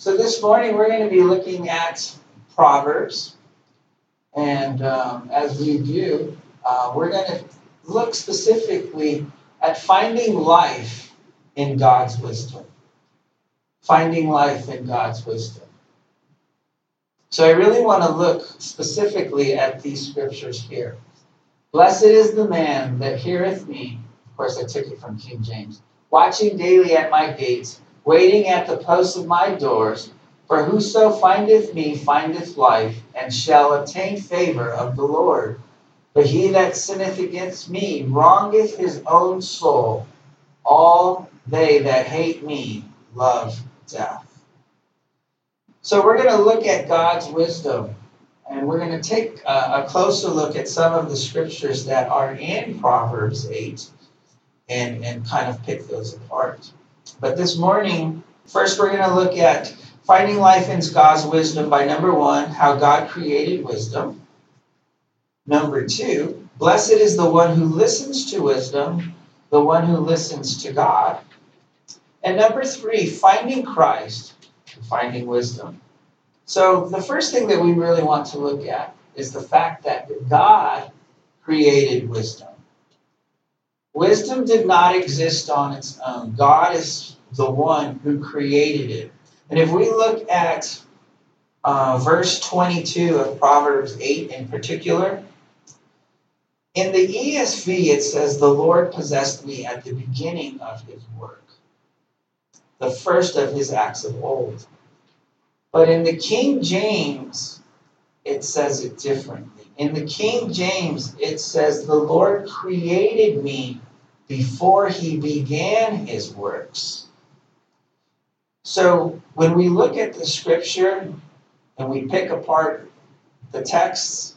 So this morning we're going to be looking at Proverbs. And um, as we do, uh, we're going to look specifically at finding life in God's wisdom. Finding life in God's wisdom. So I really want to look specifically at these scriptures here. Blessed is the man that heareth me. Of course, I took it from King James. Watching daily at my gates waiting at the posts of my doors. For whoso findeth me findeth life, and shall obtain favor of the Lord. But he that sinneth against me wrongeth his own soul. All they that hate me love death. So we're going to look at God's wisdom, and we're going to take a, closer look at some of the scriptures that are in Proverbs 8 and, and kind of pick those apart. But this morning, first we're going to look at finding life in God's wisdom by number one, how God created wisdom. Number two, blessed is the one who listens to wisdom, the one who listens to God. And number three, finding Christ, finding wisdom. So the first thing that we really want to look at is the fact that God created wisdom. Wisdom did not exist on its own. God is the one who created it. And if we look at uh, verse 22 of Proverbs 8 in particular, in the ESV it says, The Lord possessed me at the beginning of his work, the first of his acts of old. But in the King James, it says it differently. In the King James, it says, The Lord created me before he began his works. So when we look at the scripture and we pick apart the texts,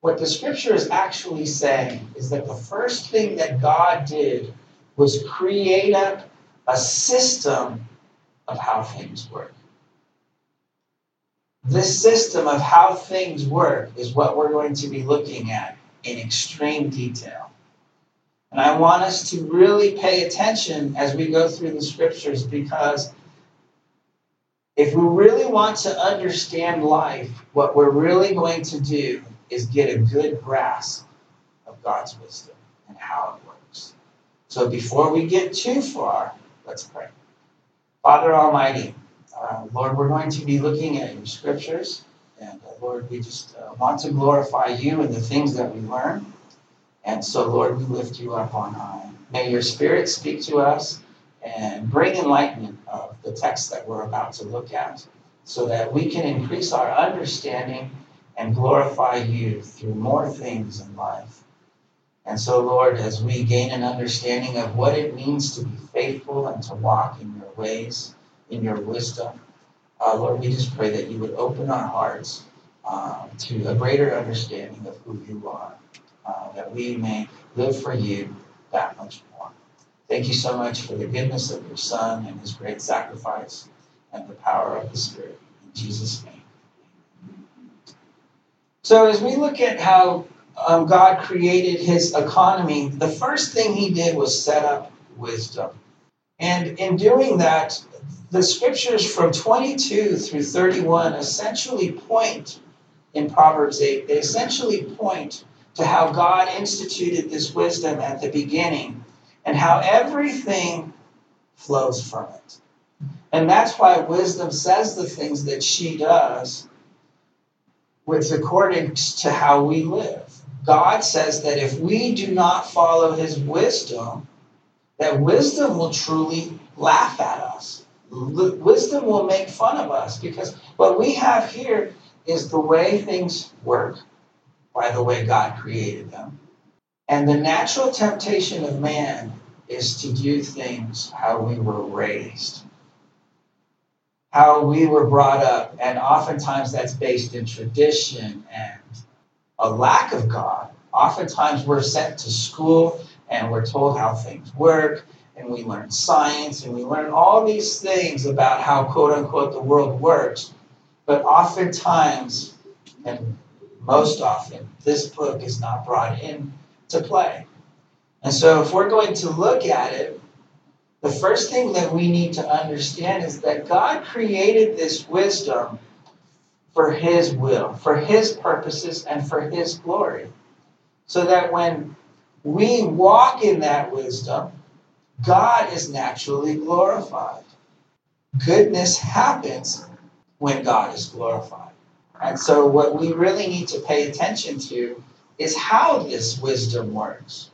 what the scripture is actually saying is that the first thing that God did was create up a system of how things work. This system of how things work is what we're going to be looking at in extreme detail. And I want us to really pay attention as we go through the scriptures because if we really want to understand life, what we're really going to do is get a good grasp of God's wisdom and how it works. So before we get too far, let's pray. Father Almighty, uh, Lord, we're going to be looking at your scriptures. And uh, Lord, we just uh, want to glorify you in the things that we learn. And so, Lord, we lift you up on high. May your spirit speak to us and bring enlightenment of the text that we're about to look at so that we can increase our understanding and glorify you through more things in life. And so, Lord, as we gain an understanding of what it means to be faithful and to walk in your ways, in your wisdom, uh, Lord, we just pray that you would open our hearts uh, to a greater understanding of who you are uh, that we may live for you that much more. Thank you so much for the goodness of your Son and his great sacrifice and the power of the Spirit. In Jesus' name. So, as we look at how um, God created his economy, the first thing he did was set up wisdom. And in doing that, the scriptures from 22 through 31 essentially point in Proverbs 8, they essentially point to how God instituted this wisdom at the beginning and how everything flows from it. And that's why wisdom says the things that she does, which according to how we live. God says that if we do not follow his wisdom, that wisdom will truly laugh at us. Wisdom will make fun of us because what we have here is the way things work by the way God created them. And the natural temptation of man is to do things how we were raised, how we were brought up. And oftentimes that's based in tradition and a lack of God. Oftentimes we're sent to school and we're told how things work and we learn science and we learn all these things about how quote unquote the world works. But oftentimes, and most often, this book is not brought in to play. And so, if we're going to look at it, the first thing that we need to understand is that God created this wisdom for His will, for His purposes, and for His glory. So that when we walk in that wisdom, God is naturally glorified. Goodness happens when God is glorified. And so, what we really need to pay attention to is how this wisdom works.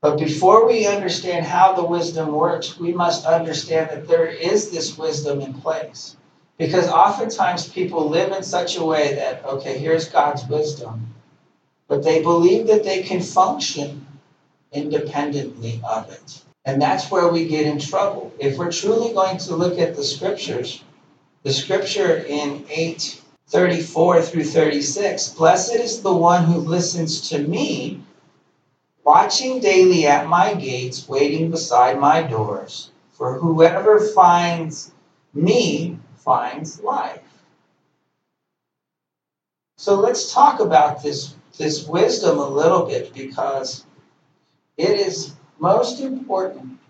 But before we understand how the wisdom works, we must understand that there is this wisdom in place. Because oftentimes people live in such a way that, okay, here's God's wisdom, but they believe that they can function independently of it. And that's where we get in trouble. If we're truly going to look at the scriptures, the scripture in 834 through 36 Blessed is the one who listens to me watching daily at my gates, waiting beside my doors. For whoever finds me finds life. So let's talk about this, this wisdom a little bit because it is most important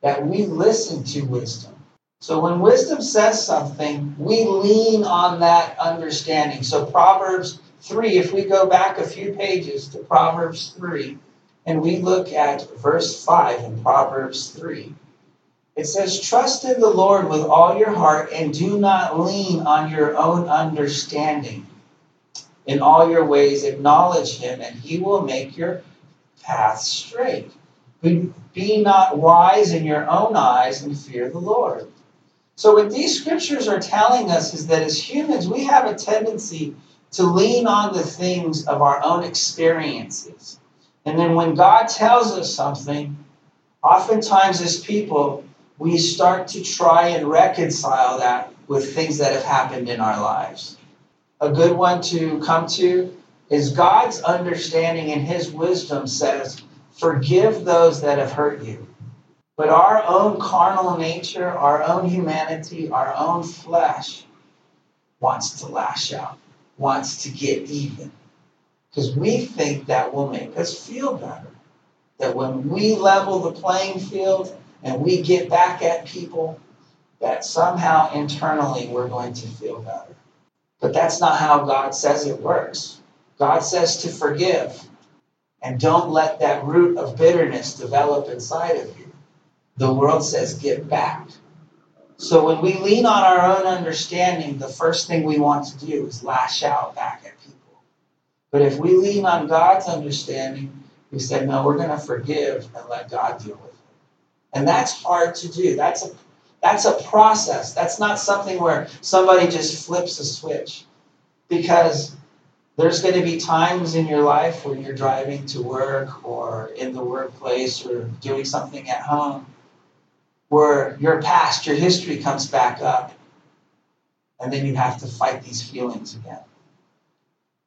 that we listen to wisdom. So when wisdom says something, we lean on that understanding. So Proverbs 3, if we go back a few pages to Proverbs 3, and we look at verse 5 in Proverbs 3. It says, Trust in the Lord with all your heart and do not lean on your own understanding. In all your ways, acknowledge him, and he will make your path straight. Be, not wise in your own eyes and fear the Lord. So, what these scriptures are telling us is that as humans, we have a tendency to lean on the things of our own experiences and then when God tells us something, oftentimes as people, we start to try and reconcile that with things that have happened in our lives. A good one to come to is God's understanding and his wisdom says, forgive those that have hurt you. But our own carnal nature, our own humanity, our own flesh wants to lash out, wants to get even. Because we think that will make us feel better. That when we level the playing field and we get back at people, that somehow internally we're going to feel better. But that's not how God says it works. God says to forgive and don't let that root of bitterness develop inside of you. The world says get back. So when we lean on our own understanding, the first thing we want to do is lash out back at people. But if we lean on God's understanding, we say, no, we're going to forgive and let God deal with it. And that's hard to do. That's a that's a process. That's not something where somebody just flips a switch. Because there's going to be times in your life when you're driving to work or in the workplace or doing something at home where your past, your history comes back up. And then you have to fight these feelings again.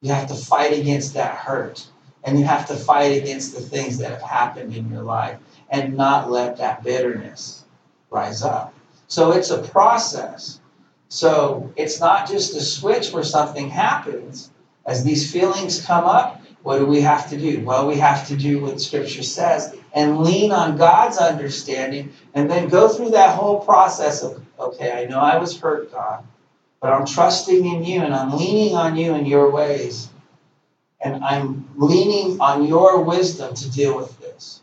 You have to fight against that hurt. And you have to fight against the things that have happened in your life and not let that bitterness rise up. So it's a process. So it's not just a switch where something happens. As these feelings come up, what do we have to do? Well, we have to do what Scripture says and lean on God's understanding and then go through that whole process of, okay, I know I was hurt, God. But I'm trusting in you and I'm leaning on you in your ways. And I'm leaning on your wisdom to deal with this.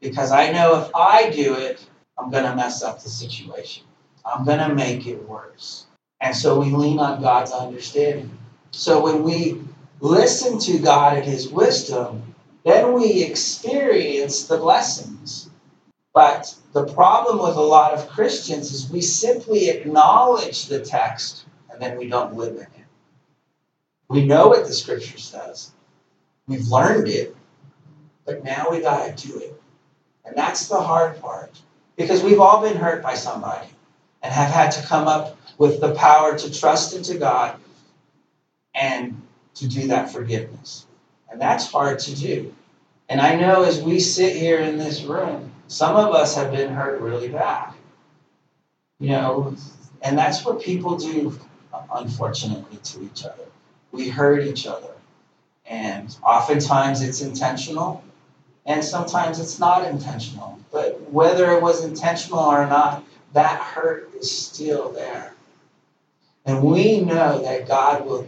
Because I know if I do it, I'm going to mess up the situation. I'm going to make it worse. And so we lean on God's understanding. So when we listen to God and His wisdom, then we experience the blessings. But the problem with a lot of Christians is we simply acknowledge the text and then we don't live in it. We know what the scripture says. We've learned it, but now we got to do it. And that's the hard part. Because we've all been hurt by somebody and have had to come up with the power to trust into God and to do that forgiveness. And that's hard to do. And I know as we sit here in this room, some of us have been hurt really bad. You know, and that's what people do unfortunately, to each other. We hurt each other. And oftentimes it's intentional, and sometimes it's not intentional. But whether it was intentional or not, that hurt is still there. And we know that God will,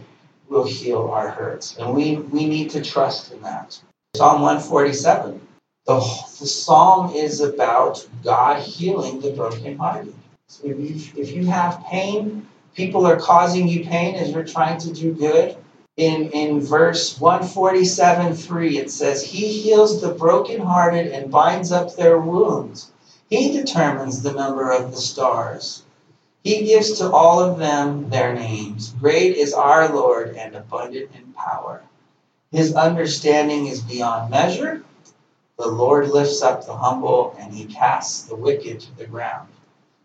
will heal our hurts. And we, we need to trust in that. Psalm 147. The, the psalm is about God healing the brokenhearted. So if you, if you have pain, people are causing you pain as you're trying to do good. In, in verse 147 3, it says, He heals the brokenhearted and binds up their wounds. He determines the number of the stars. He gives to all of them their names. Great is our Lord and abundant in power. His understanding is beyond measure. The Lord lifts up the humble and he casts the wicked to the ground.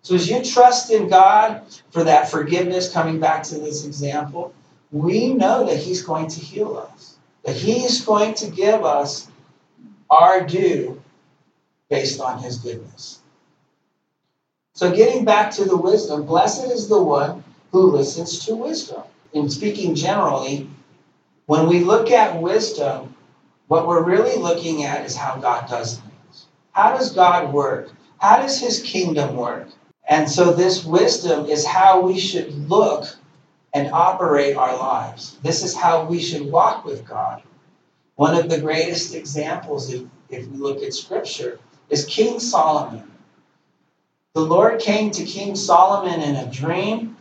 So, as you trust in God for that forgiveness, coming back to this example, we know that He's going to heal us, that He's going to give us our due based on His goodness. So, getting back to the wisdom, blessed is the one who listens to wisdom. In speaking generally, when we look at wisdom, what we're really looking at is how God does things. How does God work? How does his kingdom work? And so, this wisdom is how we should look and operate our lives. This is how we should walk with God. One of the greatest examples, if, if we look at scripture, is King Solomon. The Lord came to King Solomon in a dream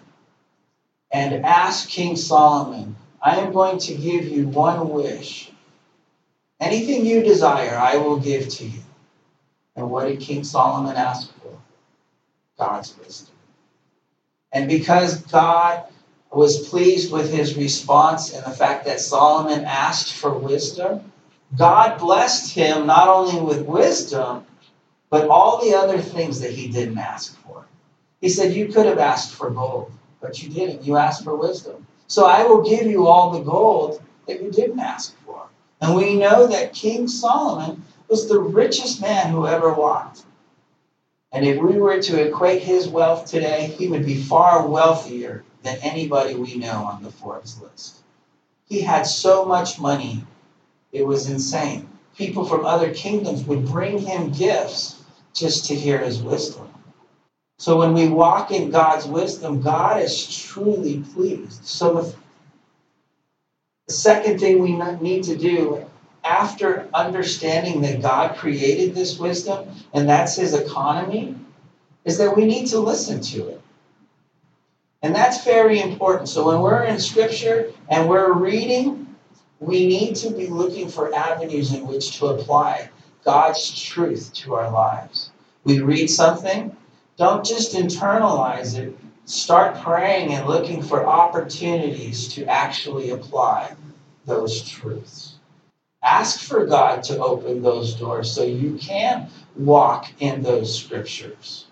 and asked King Solomon, I am going to give you one wish. Anything you desire, I will give to you. And what did King Solomon ask for? God's wisdom. And because God was pleased with his response and the fact that Solomon asked for wisdom, God blessed him not only with wisdom, but all the other things that he didn't ask for. He said, You could have asked for gold, but you didn't. You asked for wisdom. So I will give you all the gold that you didn't ask for. And we know that King Solomon was the richest man who ever walked. And if we were to equate his wealth today, he would be far wealthier than anybody we know on the Forbes list. He had so much money, it was insane. People from other kingdoms would bring him gifts just to hear his wisdom. So when we walk in God's wisdom, God is truly pleased. So the second thing we need to do after understanding that God created this wisdom and that's his economy, is that we need to listen to it. And that's very important. So when we're in scripture and we're reading, we need to be looking for avenues in which to apply God's truth to our lives. We read something, don't just internalize it. Start praying and looking for opportunities to actually apply those truths. Ask for God to open those doors so you can walk in those scriptures.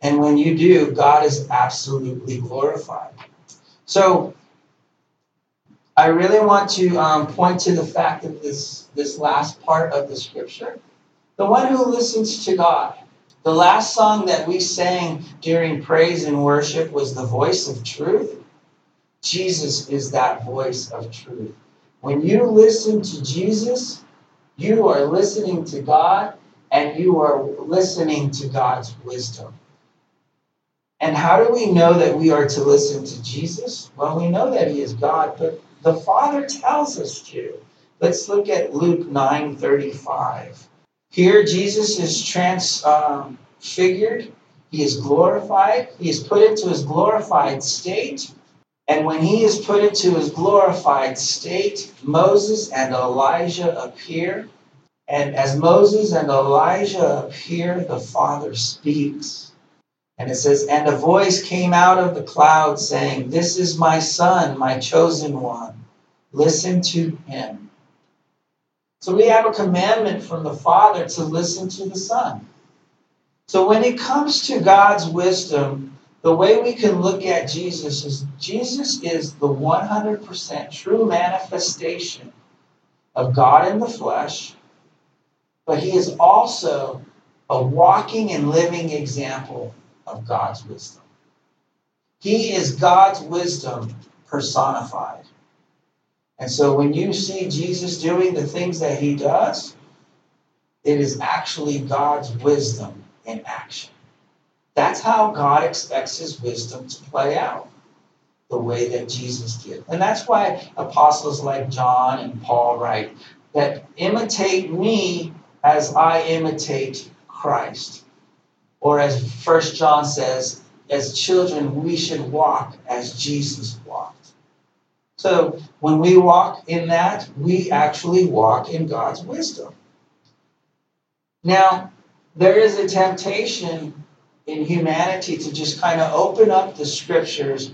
And when you do, God is absolutely glorified. So, I really want to um, point to the fact of this, this last part of the scripture. The one who listens to God. The last song that we sang during praise and worship was the voice of truth. Jesus is that voice of truth. When you listen to Jesus, you are listening to God and you are listening to God's wisdom. And how do we know that we are to listen to Jesus? Well, we know that he is God, but the Father tells us to. Let's look at Luke 9:35. Here Jesus is transfigured. Um, he is glorified. He is put into his glorified state. And when he is put into his glorified state, Moses and Elijah appear. And as Moses and Elijah appear, the Father speaks. And it says, And a voice came out of the cloud saying, This is my Son, my chosen one. Listen to him. So we have a commandment from the Father to listen to the Son. So when it comes to God's wisdom, the way we can look at Jesus is Jesus is the 100% true manifestation of God in the flesh, but he is also a walking and living example of God's wisdom. He is God's wisdom personified. And so when you see Jesus doing the things that he does, It is actually God's wisdom in action. That's how God expects his wisdom to play out, the way that Jesus did. And that's why apostles like John and Paul write that imitate me as I imitate Christ. Or as First John says, as children, we should walk as Jesus walked. So when we walk in that, we actually walk in God's wisdom. Now, there is a temptation in humanity to just kind of open up the scriptures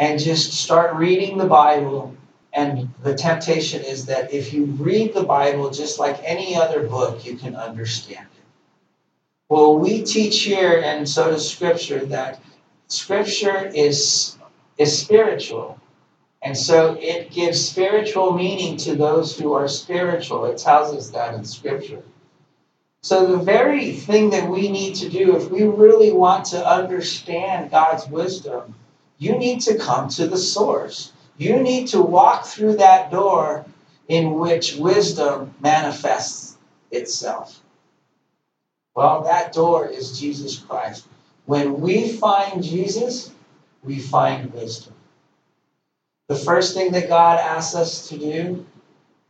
and just start reading the Bible. And the temptation is that if you read the Bible just like any other book, you can understand it. Well, we teach here, and so does Scripture, that Scripture is, is spiritual. And so it gives spiritual meaning to those who are spiritual. It tells us that in Scripture. So, the very thing that we need to do, if we really want to understand God's wisdom, you need to come to the source. You need to walk through that door in which wisdom manifests itself. Well, that door is Jesus Christ. When we find Jesus, we find wisdom. The first thing that God asks us to do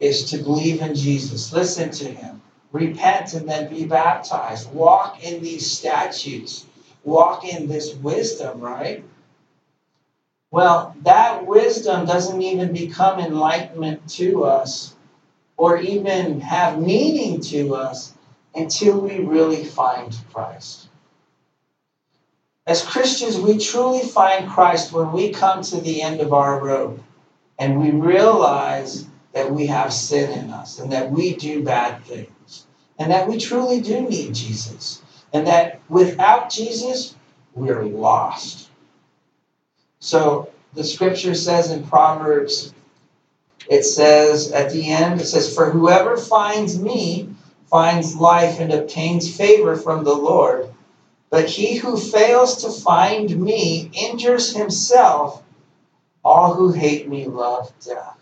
is to believe in Jesus, listen to him, repent, and then be baptized. Walk in these statutes, walk in this wisdom, right? Well, that wisdom doesn't even become enlightenment to us or even have meaning to us until we really find Christ. As Christians, we truly find Christ when we come to the end of our road and we realize that we have sin in us and that we do bad things and that we truly do need Jesus and that without Jesus, we're lost. So the scripture says in Proverbs, it says at the end, it says, For whoever finds me finds life and obtains favor from the Lord. But he who fails to find me injures himself. All who hate me love death.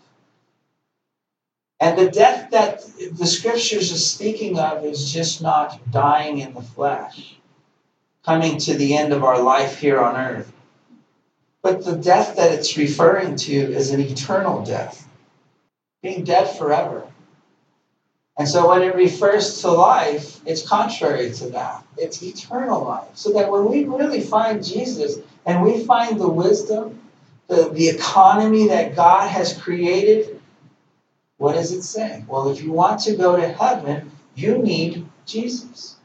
And the death that the scriptures are speaking of is just not dying in the flesh, coming to the end of our life here on earth. But the death that it's referring to is an eternal death, being dead forever. And so when it refers to life, it's contrary to that. It's eternal life. So that when we really find Jesus and we find the wisdom, the, the economy that God has created, what does it say? Well, if you want to go to heaven, you need Jesus.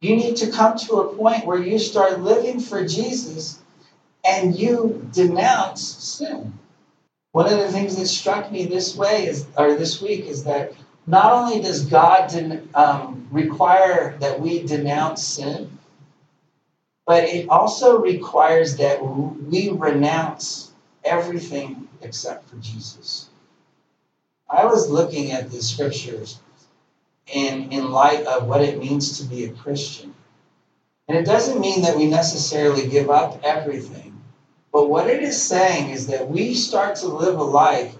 You need to come to a point where you start living for Jesus and you denounce sin. One of the things that struck me this way is, or this week, is that not only does God den- um, require that we denounce sin, but it also requires that we renounce everything except for Jesus. I was looking at the scriptures in, in light of what it means to be a Christian. And it doesn't mean that we necessarily give up everything. But what it is saying is that we start to live a life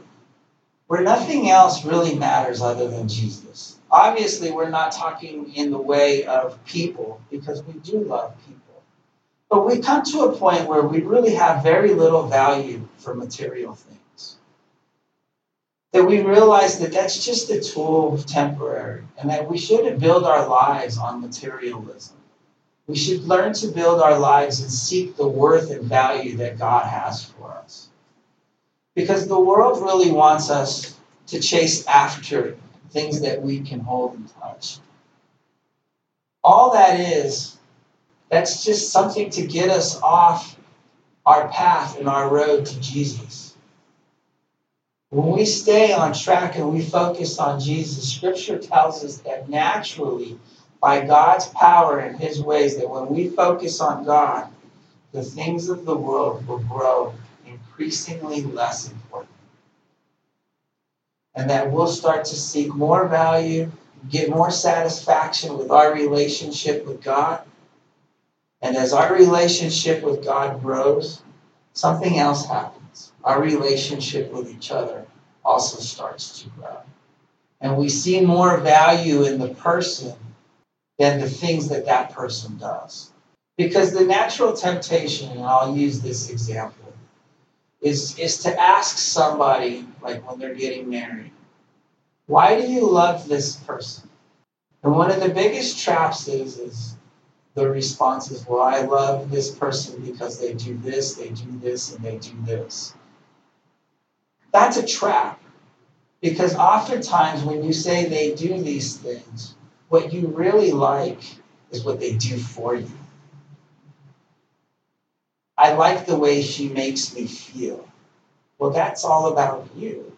where nothing else really matters other than Jesus. Obviously, we're not talking in the way of people because we do love people. But we come to a point where we really have very little value for material things. That we realize that that's just a tool temporary and that we shouldn't build our lives on materialism. We should learn to build our lives and seek the worth and value that God has for us. Because the world really wants us to chase after things that we can hold and touch. All that is, that's just something to get us off our path and our road to Jesus. When we stay on track and we focus on Jesus, Scripture tells us that naturally, by God's power and His ways, that when we focus on God, the things of the world will grow increasingly less important. And that we'll start to seek more value, get more satisfaction with our relationship with God. And as our relationship with God grows, something else happens. Our relationship with each other also starts to grow. and we see more value in the person than the things that that person does. Because the natural temptation, and I'll use this example, is, is to ask somebody, like when they're getting married, why do you love this person? And one of the biggest traps is, is the response is, well, I love this person because they do this, they do this, and they do this. That's a trap. Because oftentimes when you say they do these things, what you really like is what they do for you. I like the way she makes me feel. Well, that's all about you.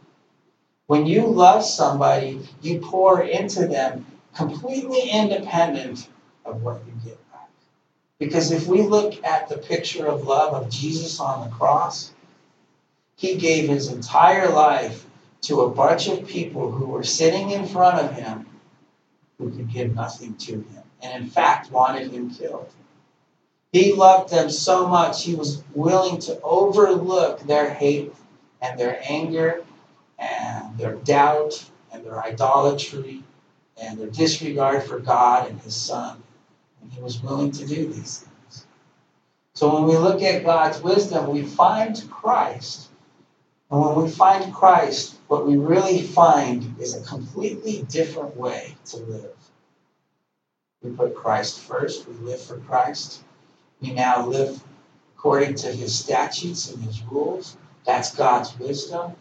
When you love somebody, you pour into them completely independent of what you get back. Because if we look at the picture of love of Jesus on the cross, he gave his entire life to a bunch of people who were sitting in front of him who could give nothing to him, and in fact wanted him killed. He loved them so much, he was willing to overlook their hate and their anger and their doubt and their idolatry and their disregard for God and his son. And he was willing to do these things. So when we look at God's wisdom, we find Christ. And when we find Christ, what we really find is a completely different way to live. We put Christ first, we live for Christ. We now live according to his statutes and his rules. That's God's wisdom.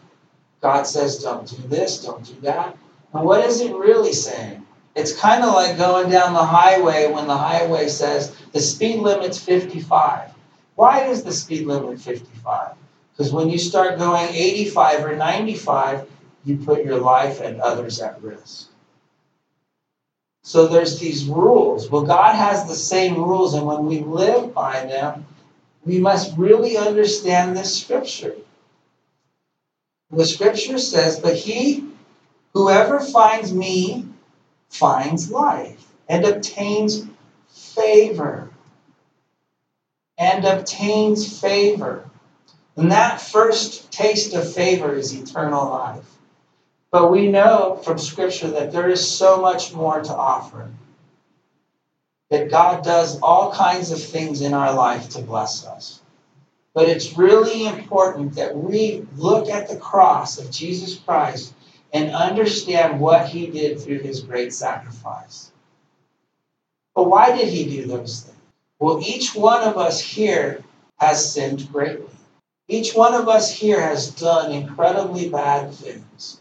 God says, don't do this, don't do that. And what is it really saying? It's kind of like going down the highway when the highway says the speed limit's 55. Why is the speed limit 55? Because when you start going 85 or 95, you put your life and others at risk. So there's these rules. Well, God has the same rules, and when we live by them, we must really understand this scripture. The scripture says, But he, whoever finds me, finds life and obtains favor. And obtains favor. And that first taste of favor is eternal life. But we know from Scripture that there is so much more to offer. That God does all kinds of things in our life to bless us. But it's really important that we look at the cross of Jesus Christ and understand what he did through his great sacrifice. But why did he do those things? Well, each one of us here has sinned greatly. Each one of us here has done incredibly bad things.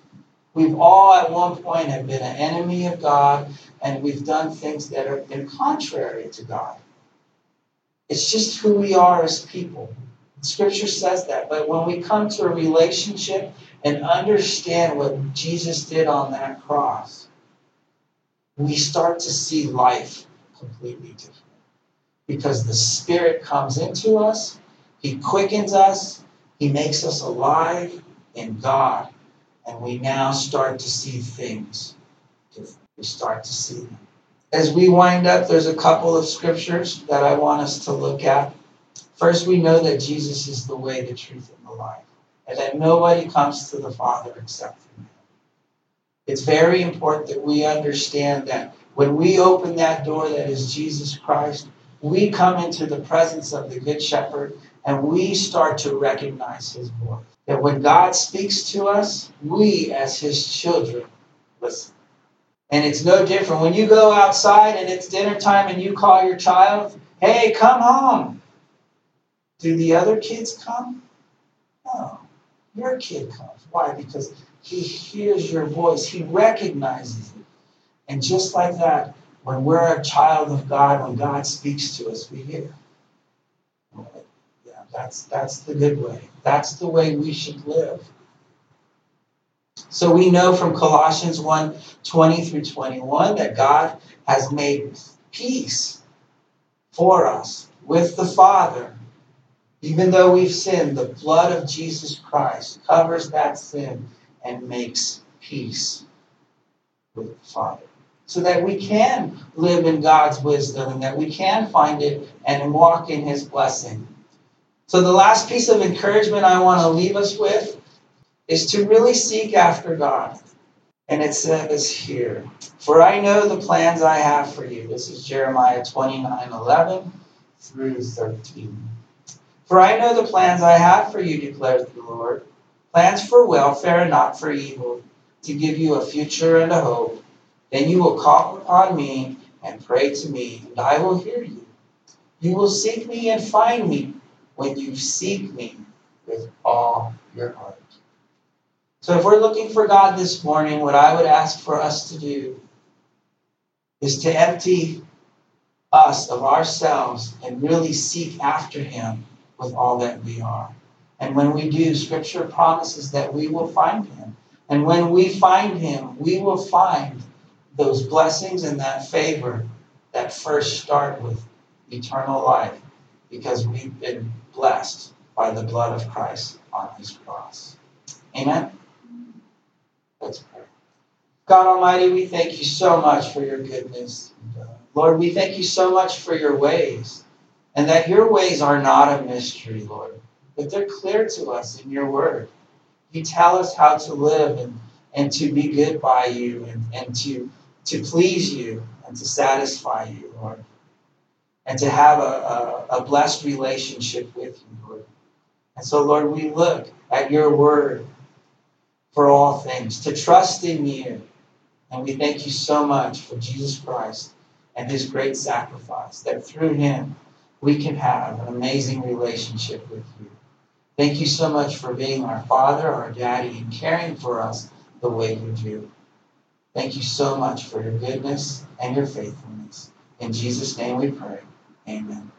We've all at one point have been an enemy of God, and we've done things that have been contrary to God. It's just who we are as people. Scripture says that. But when we come to a relationship and understand what Jesus did on that cross, we start to see life completely different. Because the Spirit comes into us, He quickens us, He makes us alive in God and we now start to see things. We start to see them. As we wind up, there's a couple of scriptures that I want us to look at. First, we know that Jesus is the way, the truth, and the life, and that nobody comes to the Father except through him. It's very important that we understand that when we open that door that is Jesus Christ, we come into the presence of the Good Shepherd and we start to recognize his voice that when God speaks to us, we as his children listen. And it's no different. When you go outside and it's dinner time and you call your child, hey, come home. Do the other kids come? No. Your kid comes. Why? Because he hears your voice, he recognizes it. And just like that, when we're a child of God, when God speaks to us, we hear. That's, that's the good way. That's the way we should live. So we know from Colossians 1 20 through 21 that God has made peace for us with the Father. Even though we've sinned, the blood of Jesus Christ covers that sin and makes peace with the Father. So that we can live in God's wisdom and that we can find it and walk in His blessing. So, the last piece of encouragement I want to leave us with is to really seek after God. And it says here, For I know the plans I have for you. This is Jeremiah 29 11 through 13. For I know the plans I have for you, declares the Lord plans for welfare and not for evil, to give you a future and a hope. Then you will call upon me and pray to me, and I will hear you. You will seek me and find me when you seek me with all your heart. So, if we're looking for God this morning, what I would ask for us to do is to empty us of ourselves and really seek after Him with all that we are. And when we do, Scripture promises that we will find Him. And when we find Him, we will find those blessings and that favor that first start with eternal life because we've been blessed by the blood of Christ on His cross. Amen. Let's pray. God Almighty, we thank you so much for your goodness. Lord, we thank you so much for your ways, and that your ways are not a mystery, Lord, but they're clear to us in your word. You tell us how to live and, and to be good by you and, and to, to please you and to satisfy you, Lord, and to have a, a, a blessed relationship with you, Lord. And so, Lord, we look at your word for all things, to trust in you. And we thank you so much for Jesus Christ and his great sacrifice, that through him we can have an amazing relationship with you. Thank you so much for being our Father, our Daddy, and caring for us the way you do. Thank you so much for your goodness and your faithfulness. In Jesus' name we pray. Amen.